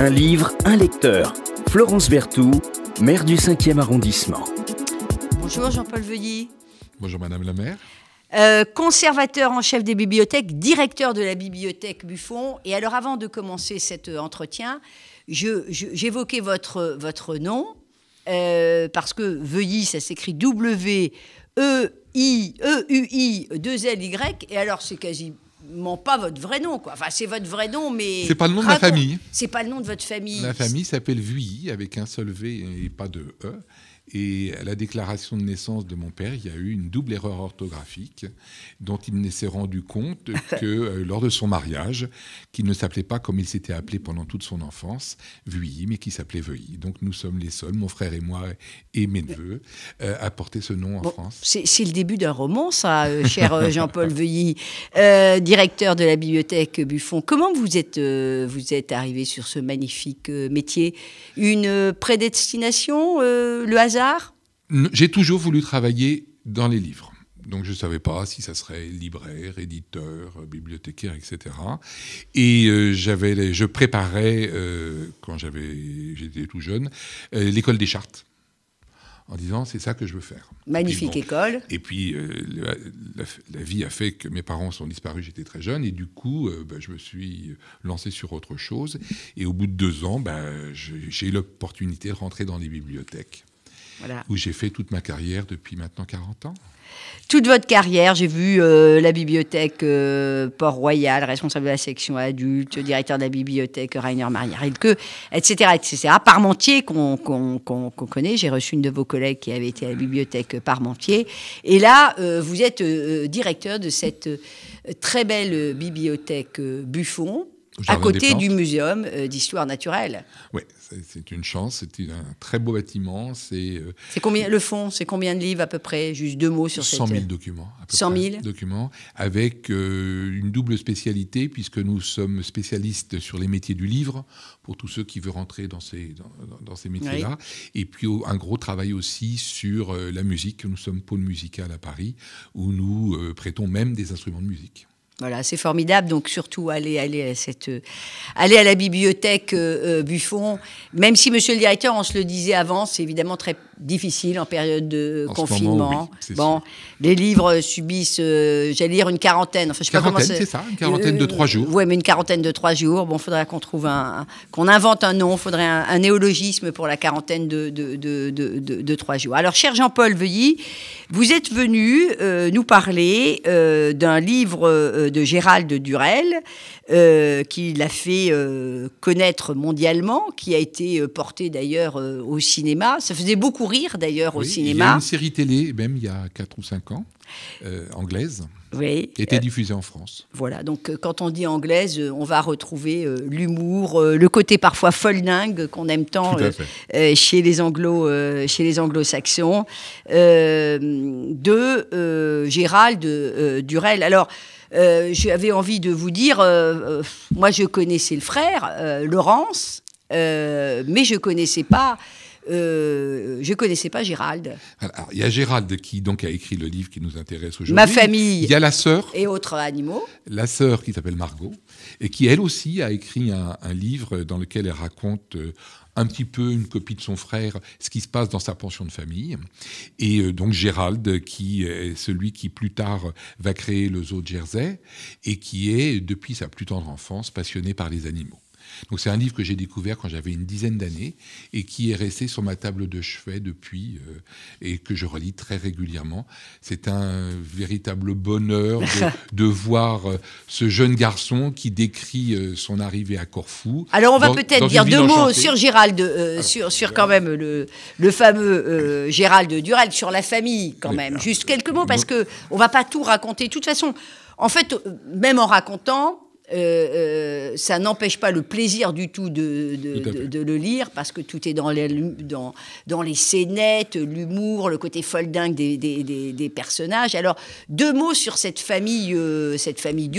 Un livre, un lecteur. Florence Berthoud, maire du 5e arrondissement. Bonjour Jean-Paul Veuilly. Bonjour Madame la maire. Euh, conservateur en chef des bibliothèques, directeur de la bibliothèque Buffon. Et alors avant de commencer cet euh, entretien, j'évoquais votre, votre nom, euh, parce que Veuilly, ça s'écrit W-E-I, E-U-I, 2-L-Y, et alors c'est quasi pas votre vrai nom, quoi. Enfin, c'est votre vrai nom, mais. C'est pas le nom de ma famille. C'est pas le nom de votre famille. La famille s'appelle Vuilly, avec un seul V et pas de E. Et à la déclaration de naissance de mon père, il y a eu une double erreur orthographique dont il ne s'est rendu compte que euh, lors de son mariage, qu'il ne s'appelait pas comme il s'était appelé pendant toute son enfance, Vuilly, mais qui s'appelait Veuilly. Donc nous sommes les seuls, mon frère et moi et mes neveux, euh, à porter ce nom en France. C'est le début d'un roman, ça, euh, cher Jean-Paul Veuilly, directeur de la bibliothèque Buffon. Comment vous êtes, vous êtes arrivé sur ce magnifique métier? Une prédestination, le hasard? J'ai toujours voulu travailler dans les livres. Donc je ne savais pas si ça serait libraire, éditeur, bibliothécaire, etc. Et euh, j'avais, je préparais, euh, quand j'avais, j'étais tout jeune, euh, l'école des chartes en disant c'est ça que je veux faire. Magnifique école. Et puis la, vie a fait que mes parents sont disparus, j'étais très jeune, et du coup ben, je me suis lancé sur autre chose. Et au bout de deux ans, ben, j'ai eu l'opportunité de rentrer dans les bibliothèques où j'ai fait toute ma carrière depuis maintenant 40 ans. Toute votre carrière, j'ai vu euh, la bibliothèque euh, Port-Royal, responsable de la section adulte, directeur de la bibliothèque Rainer Maria Rilke, etc., etc. Parmentier, qu'on connaît, j'ai reçu une de vos collègues qui avait été à la bibliothèque Parmentier. Et là, euh, vous êtes directeur de cette très belle bibliothèque Buffon, à côté du muséum d'histoire naturelle. Oui, c'est une chance. C'est un très beau bâtiment. C'est euh, combien le fond C'est combien de livres à peu près? Juste deux mots sur 100 000 documents. 100 000 documents avec euh, une double spécialité puisque nous sommes spécialistes sur les métiers du livre pour tous ceux qui veulent rentrer dans ces dans, ces métiers-là. Et puis un gros travail aussi sur euh, la musique. Nous sommes pôle musical à Paris où nous prêtons même des instruments de musique. Voilà, c'est formidable. Donc surtout aller aller à cette aller à la bibliothèque euh, euh, Buffon. Même si Monsieur le directeur, on se le disait avant, c'est évidemment très difficile en période de confinement. bon, les livres subissent, euh, j'allais dire une quarantaine. Enfin, je sais pas comment c'est. ça, une quarantaine de trois jours. Oui, mais une quarantaine de trois jours. Bon, faudrait qu'on trouve un, qu'on invente un nom. Faudrait un, néologisme pour la quarantaine de de, de, de, de, trois jours. Alors, cher Jean-Paul Veuilly, vous êtes venu nous parler d'un livre de Gérald Durel, euh, qui l'a fait euh, connaître mondialement, qui a été euh, porté d'ailleurs au cinéma. Ça faisait beaucoup d'ailleurs au cinéma. Il y a une série télé, même il y a 4 ou 5 ans, anglaise. Oui. Qui était diffusée en France. Voilà, donc quand on dit anglaise, on va retrouver l'humour, le côté parfois folding qu'on aime tant chez les anglo, chez les anglo-saxons, de Gérald Durel. Alors, euh, j'avais envie de vous dire, euh, euh, moi je connaissais le frère, Laurence, mais je connaissais pas. Je connaissais pas Gérald. il y a Gérald qui donc a écrit le livre qui nous intéresse aujourd'hui. Ma famille. Il y a la sœur. Et autres animaux. La sœur qui s'appelle Margot et qui elle aussi a écrit un, un livre dans lequel elle raconte un petit peu une copie de son frère, ce qui se passe dans sa pension de famille. Et euh, donc Gérald, qui est celui qui plus tard va créer le zoo de Jersey et qui est, depuis sa plus tendre enfance, passionné par les animaux. Donc c'est un livre que j'ai découvert quand j'avais une dizaine d'années et qui est resté sur ma table de chevet depuis euh, et que je relis très régulièrement. C'est un véritable bonheur de, voir euh, ce jeune garçon qui décrit euh, son arrivée à Corfou. Alors on va peut-être dire deux mots sur Gérald, sur, sur quand même le, le fameux Gérald Durel, sur la famille quand même. Juste quelques mots parce que on va pas tout raconter. De toute façon, en fait, même en racontant, euh, euh, ça n'empêche pas le plaisir du tout de, de, le lire, parce que tout est dans les, dans, dans les scénettes, l'humour, le côté folding des, des, des, personnages. Alors, deux mots sur cette famille, euh, cette famille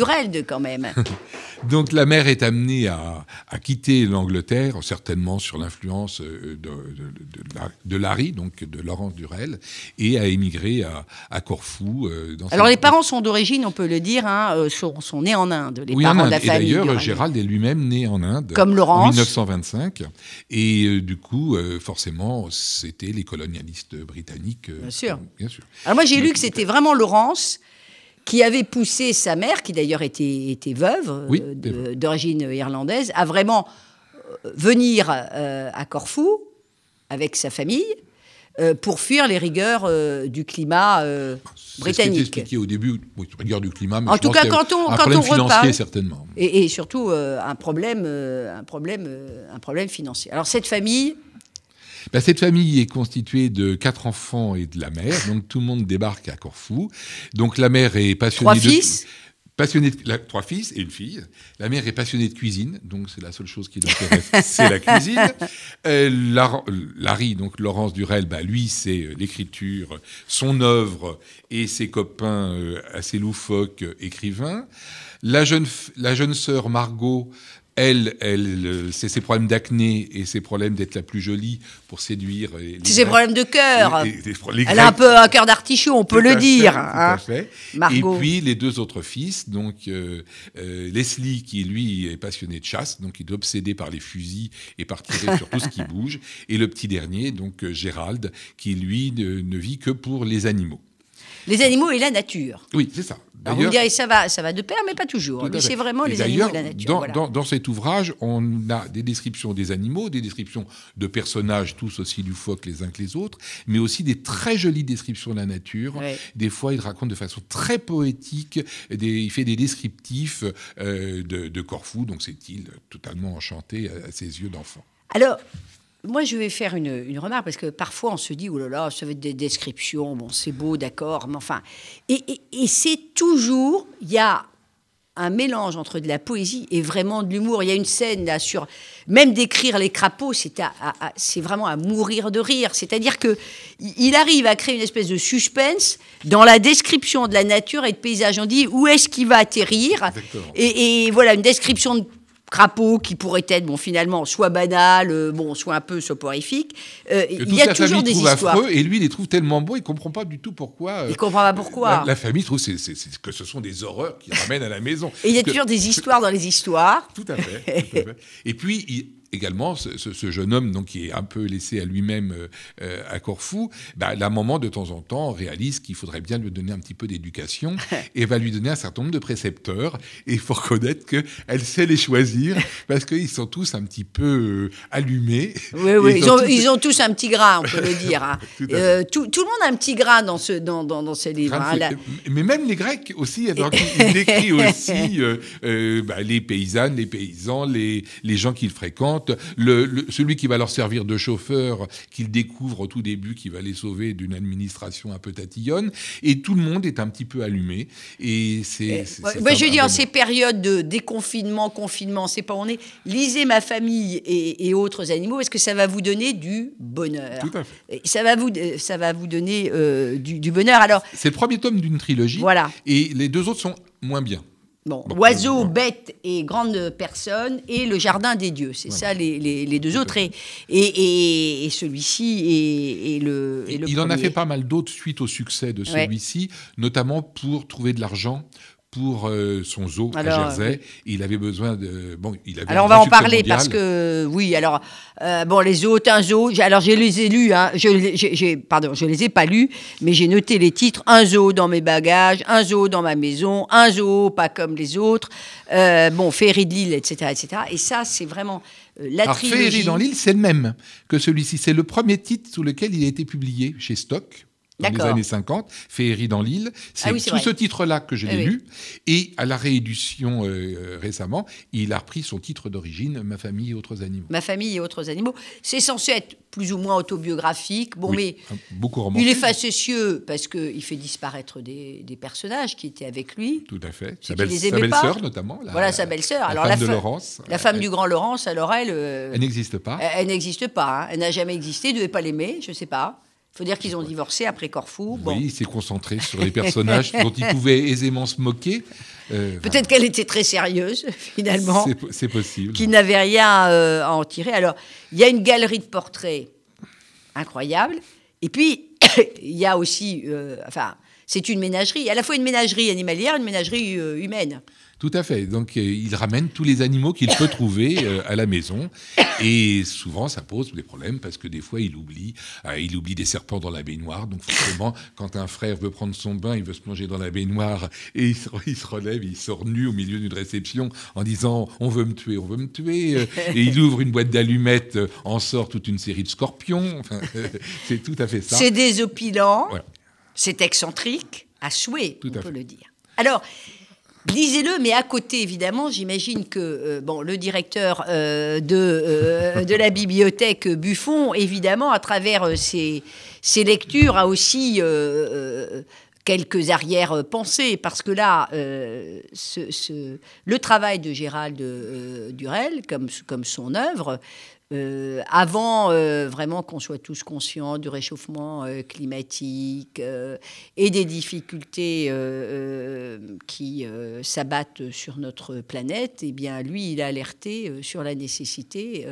quand même. Donc, la mère est amenée à, à quitter l'Angleterre, certainement sur l'influence de, de, Larry, donc de Laurence Durel, et à émigrer à, à Corfou. Alors, les parents sont d'origine, on peut le dire, hein, sont, sont, nés en Inde. Les parents parents de la famille. Et d'ailleurs, Gérald est lui-même né en Inde. Comme Laurence. En 1925. Et euh, du coup, euh, forcément, c'était les colonialistes britanniques. bien sûr. Bien sûr. Alors moi, j'ai lu que c'était vraiment Laurence qui avait poussé sa mère, qui d'ailleurs était, était veuve, d'origine irlandaise, à vraiment venir à Corfou avec sa famille euh, pour fuir les rigueurs euh, du climat euh, britannique. C'est expliqué au début, oui, rigueur du climat, mais en tout cas, quand on, un quand problème on financier certainement. Et, et surtout un problème, un problème, un problème financier. Alors cette famille. Ben, cette famille est constituée de quatre enfants et de la mère, donc tout le monde débarque à Corfou. Donc la mère est passionnée Trois de fils Passionné de, trois fils et une fille. La mère est passionnée de cuisine, donc c'est la seule chose qui l'intéresse, c'est la cuisine. Euh, Larry, donc Laurence Durel, bah, lui, c'est euh, l'écriture, son œuvre et ses copains euh, assez loufoques écrivains. La jeune, la jeune sœur Margot, elle, elle euh, c'est ses problèmes d'acné et ses problèmes d'être la plus jolie pour séduire. C'est ses problèmes de cœur. elle a un peu un cœur d'artichaut, on peut le dire. Hein. fait. Et puis les deux autres fils, donc euh, euh, Leslie qui lui est passionné de chasse, donc il est obsédé par les fusils et par tirer sur tout ce qui bouge, et le petit dernier, donc Gérald, qui lui ne vit que pour les animaux. Les animaux et la nature. Oui, c'est ça. Alors vous me direz, ça va, ça va de pair, mais pas toujours. Mais c'est vraiment les animaux et la nature. Dans, dans, cet ouvrage, on a des descriptions des animaux, des descriptions de personnages, tous aussi loufoques les uns que les autres, mais aussi des très jolies descriptions de la nature. Des fois, il raconte de façon très poétique, il fait des descriptifs euh, de, Corfou, donc cette île totalement enchantée à ses yeux d'enfant. Alors, moi, je vais faire une, remarque parce que parfois on se dit, oh là là, ça va être des descriptions, bon, c'est beau, d'accord, mais enfin. Et, c'est toujours, il y a un mélange entre de la poésie et vraiment de l'humour. Il y a une scène là sur, même d'écrire les crapauds, c'est c'est vraiment à mourir de rire. C'est-à-dire que il arrive à créer une espèce de suspense dans la description de la nature et de paysage. On dit où est-ce qu'il va atterrir? Et, et, voilà une description de crapaud qui pourrait être bon finalement soit banal euh, bon soit un peu soporifique euh, il y a toujours des histoires. affreux, et lui il les trouve tellement beaux il comprend pas du tout pourquoi euh, il comprend pas pourquoi. la, famille trouve que ce sont des horreurs qui ramènent à la maison. Et il y a toujours des histoires dans les histoires. Tout à fait, tout à fait. et puis il, également, ce, jeune homme donc, qui est un peu laissé à lui-même euh, euh, à Corfou, bah, la maman, de temps en temps, réalise qu'il faudrait bien lui donner un petit peu d'éducation et va lui donner un certain nombre de précepteurs. Et il faut reconnaître qu'elle sait les choisir parce qu'ils sont tous un petit peu euh, allumés. Oui, oui, ils, ont, ils, ont, tous un petit gras, on peut le dire. Hein. tout, tout, le monde a un petit gras dans, ce, dans, dans, dans ces livres. Hein, mais même les Grecs aussi, alors il décrit aussi bah, les paysannes, les paysans, les, les gens qu'ils le, celui qui va leur servir de chauffeur, qu'ils découvrent au tout début, qui va les sauver d'une administration un peu tatillonne, et tout le monde est un petit peu allumé. Et c'est. je veux dire, en ces périodes de déconfinement, confinement, c'est pas où on est. Lisez ma famille et, autres animaux, parce que ça va vous donner du bonheur? Tout à fait. ça va vous, ça va vous donner euh, du, du, bonheur. Alors. C'est le premier tome d'une trilogie. Voilà. Et les deux autres sont moins bien. Bon, oiseaux, bêtes et grandes personnes et le jardin des dieux. C'est ça les, les, deux autres. Et, et, celui-ci est, le, Il en a fait pas mal d'autres suite au succès de celui-ci, notamment pour trouver de l'argent pour euh, son zoo à Jersey. Il avait besoin de. Bon, il avait alors on va en parler parce que oui. Alors euh, bon, les zoos, un zoo. Alors je les ai lus. Hein, je, j'ai, pardon, je les ai pas lus, mais j'ai noté les titres. Un zoo dans mes bagages, un zoo dans ma maison, un zoo pas comme les autres. Euh, bon, Féerie de l'île, etc., etc. Et ça, c'est vraiment la alors, trilogie. Féerie dans l'île, c'est le même que celui-ci. C'est le premier titre sous lequel il a été publié chez Stock dans les années 50, Féerie dans l'île. C'est ah sous ce titre-là que je l'ai lu. Et à la réédition euh, récemment, il a repris son titre d'origine, Ma famille et autres animaux. Ma famille et autres animaux. C'est censé être plus ou moins autobiographique. Bon, mais beaucoup il est facétieux parce qu'il fait disparaître des, personnages qui étaient avec lui. Tout à fait. Sa belle-sœur, notamment. voilà, sa belle-sœur. Alors, femme la de Laurence. La femme du grand Laurence, alors elle. Euh, elle n'existe pas. Elle, n'existe pas. Hein. Elle n'a jamais existé. Ne devait pas l'aimer, je ne sais pas. Faut dire qu'ils ont divorcé après Corfou. Bon. Oui, il s'est concentré sur les personnages dont il pouvait aisément se moquer. Euh, Peut-être qu'elle était très sérieuse, finalement. C'est possible. Qu'il n'avait rien euh, à en tirer. Alors, il y a une galerie de portraits incroyable. Et puis, il y a aussi. Euh, enfin, c'est une ménagerie, à la fois une ménagerie animalière une ménagerie humaine. Tout à fait. Donc, euh, il ramène tous les animaux qu'il peut trouver euh, à la maison. Et souvent, ça pose des problèmes parce que des fois, il oublie. Euh, il oublie des serpents dans la baignoire. Donc, forcément, quand un frère veut prendre son bain, il veut se plonger dans la baignoire et il se, il se relève, il sort nu au milieu d'une réception en disant On veut me tuer, on veut me tuer. Et il ouvre une boîte d'allumettes, en sort toute une série de scorpions. Enfin, c'est tout à fait ça. C'est désopilant, c'est excentrique, à souhait, on peut le dire. Alors, Lisez-le, mais à côté, évidemment, j'imagine que euh, bon, le directeur euh, de, euh, de la bibliothèque Buffon, évidemment, à travers ses, lectures, a aussi quelques arrière-pensées, parce que là, ce, le travail de Gérald Durel, comme, son œuvre, euh, avant euh, vraiment qu'on soit tous conscients du réchauffement euh, climatique et des difficultés qui s'abattent sur notre planète, eh bien lui, il a alerté sur la nécessité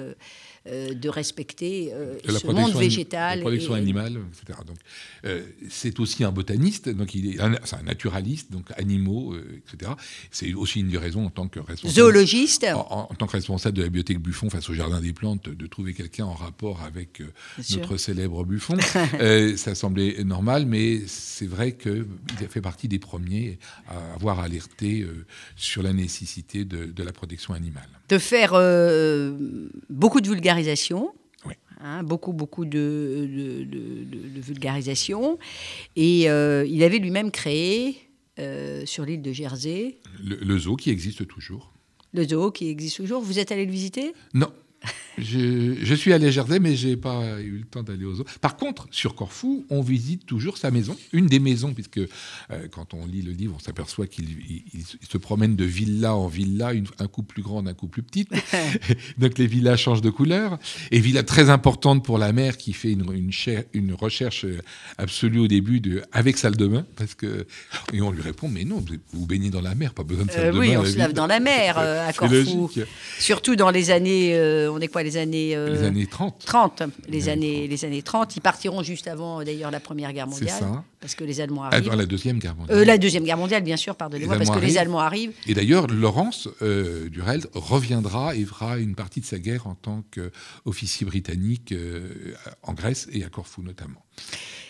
euh, de respecter euh, ce monde végétal. La protection animale, etc. Donc, euh, c'est aussi un botaniste, donc il est un, un naturaliste, donc animaux, etc. C'est aussi une des raisons en tant que responsable. Zoologiste. En, tant que responsable de la bibliothèque Buffon face au Jardin des Plantes, de trouver quelqu'un en rapport avec notre célèbre Buffon. ça semblait normal, mais c'est vrai qu'il a fait partie des premiers à avoir alerté sur la nécessité de, de la protection animale. De faire beaucoup de vulgarisation Hein, beaucoup, beaucoup de, vulgarisation. Et euh, il avait lui-même créé, euh, sur l'île de Jersey... Le, zoo qui existe toujours. Le zoo qui existe toujours. Vous êtes allé le visiter? Non, je, suis allé à Jersey, mais j'ai pas eu le temps d'aller aux zoo. Par contre, sur Corfou, on visite toujours sa maison, une des maisons, puisque euh, quand on lit le livre, on s'aperçoit qu'il se promène de villa en villa, un coup plus grand, un coup plus petit. Donc les villas changent de couleur. Et villa très importante pour la mère qui fait une, une, recherche absolue au début de avec salle de bain, parce que et on lui répond mais non, vous baignez dans la mer, pas besoin de salle euh, de bain. Oui, on se lave dans la mer euh, à Corfou. Surtout dans les années, on est quoi les années... Euh, les années 30. 30, les, années, les années 30. Ils partiront juste avant, d'ailleurs, la Première Guerre mondiale. Ça. Parce que les Allemands ah, arrivent. la Deuxième Guerre mondiale. Euh, la Deuxième Guerre mondiale, bien sûr, pardonnez-moi, parce que les Allemands arrivent. Et d'ailleurs, Laurence euh, Durel reviendra et fera une partie de sa guerre en tant qu'officier britannique en Grèce et à Corfou notamment.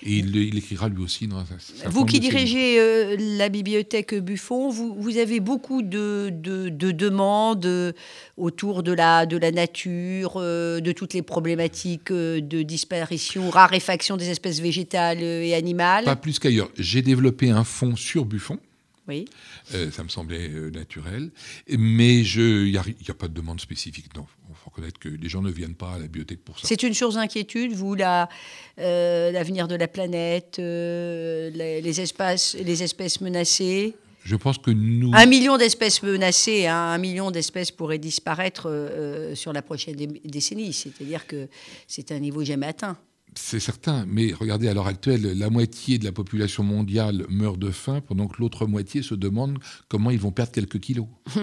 Et il, écrira lui aussi dans sa, Vous qui dirigez euh, la bibliothèque Buffon, vous, vous avez beaucoup de, de, demandes autour de la, de la nature, euh, de toutes les problématiques euh, de disparition, raréfaction des espèces végétales et animales Pas plus qu'ailleurs. J'ai développé un fonds sur Buffon. Oui. ça me semblait naturel. Mais il n'y a, a, pas de demande spécifique. Non, faut reconnaître que les gens ne viennent pas à la bibliothèque pour ça. C'est une source d'inquiétude, vous, euh, l'avenir de la planète, euh, les, espaces, les espèces menacées? Je pense que nous... Un million d'espèces menacées, hein, un million d'espèces pourraient disparaître euh, sur la prochaine décennie. C'est-à-dire que c'est un niveau jamais atteint. C'est certain, mais regardez, à l'heure actuelle, la moitié de la population mondiale meurt de faim, pendant que l'autre moitié se demande comment ils vont perdre quelques kilos.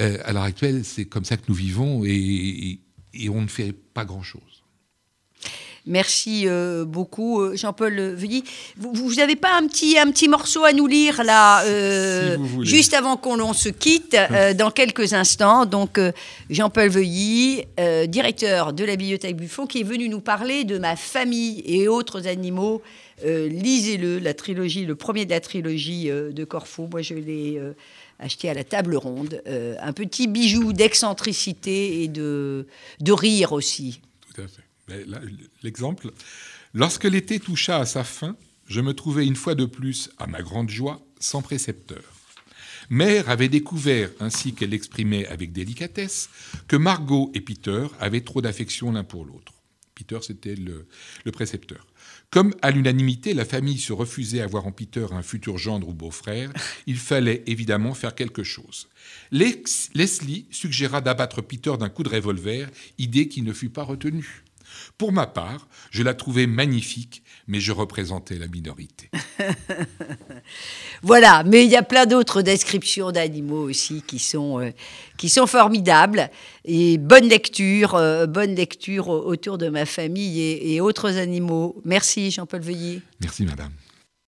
Euh, à l'heure actuelle, c'est comme ça que nous vivons et on ne fait pas grand-chose. Merci euh, beaucoup, euh, Jean-Paul Veuilly. Vous n'avez pas un petit, un petit morceau à nous lire là, euh, juste avant qu'on se quitte, dans quelques instants. Donc, Jean-Paul Veuilly, directeur de la bibliothèque Buffon, qui est venu nous parler de ma famille et autres animaux. Lisez-le, la trilogie, le premier de la trilogie de Corfou. Moi, je l'ai acheté à la table ronde. un petit bijou d'excentricité et de, de rire aussi. Tout à fait. L'exemple, lorsque l'été toucha à sa fin, je me trouvais une fois de plus, à ma grande joie, sans précepteur. Mère avait découvert, ainsi qu'elle l'exprimait avec délicatesse, que Margot et Peter avaient trop d'affection l'un pour l'autre. Peter, c'était le, le, précepteur. Comme à l'unanimité, la famille se refusait à voir en Peter un futur gendre ou beau-frère, il fallait évidemment faire quelque chose. Leslie suggéra d'abattre Peter d'un coup de revolver, idée qui ne fut pas retenue. Pour ma part, je la trouvais magnifique, mais je représentais la minorité. voilà, mais il y a plein d'autres descriptions d'animaux aussi qui sont, euh, qui sont formidables. Et bonne lecture, euh, bonne lecture autour de ma famille et, et autres animaux. Merci Jean-Paul Veuilly. Merci madame.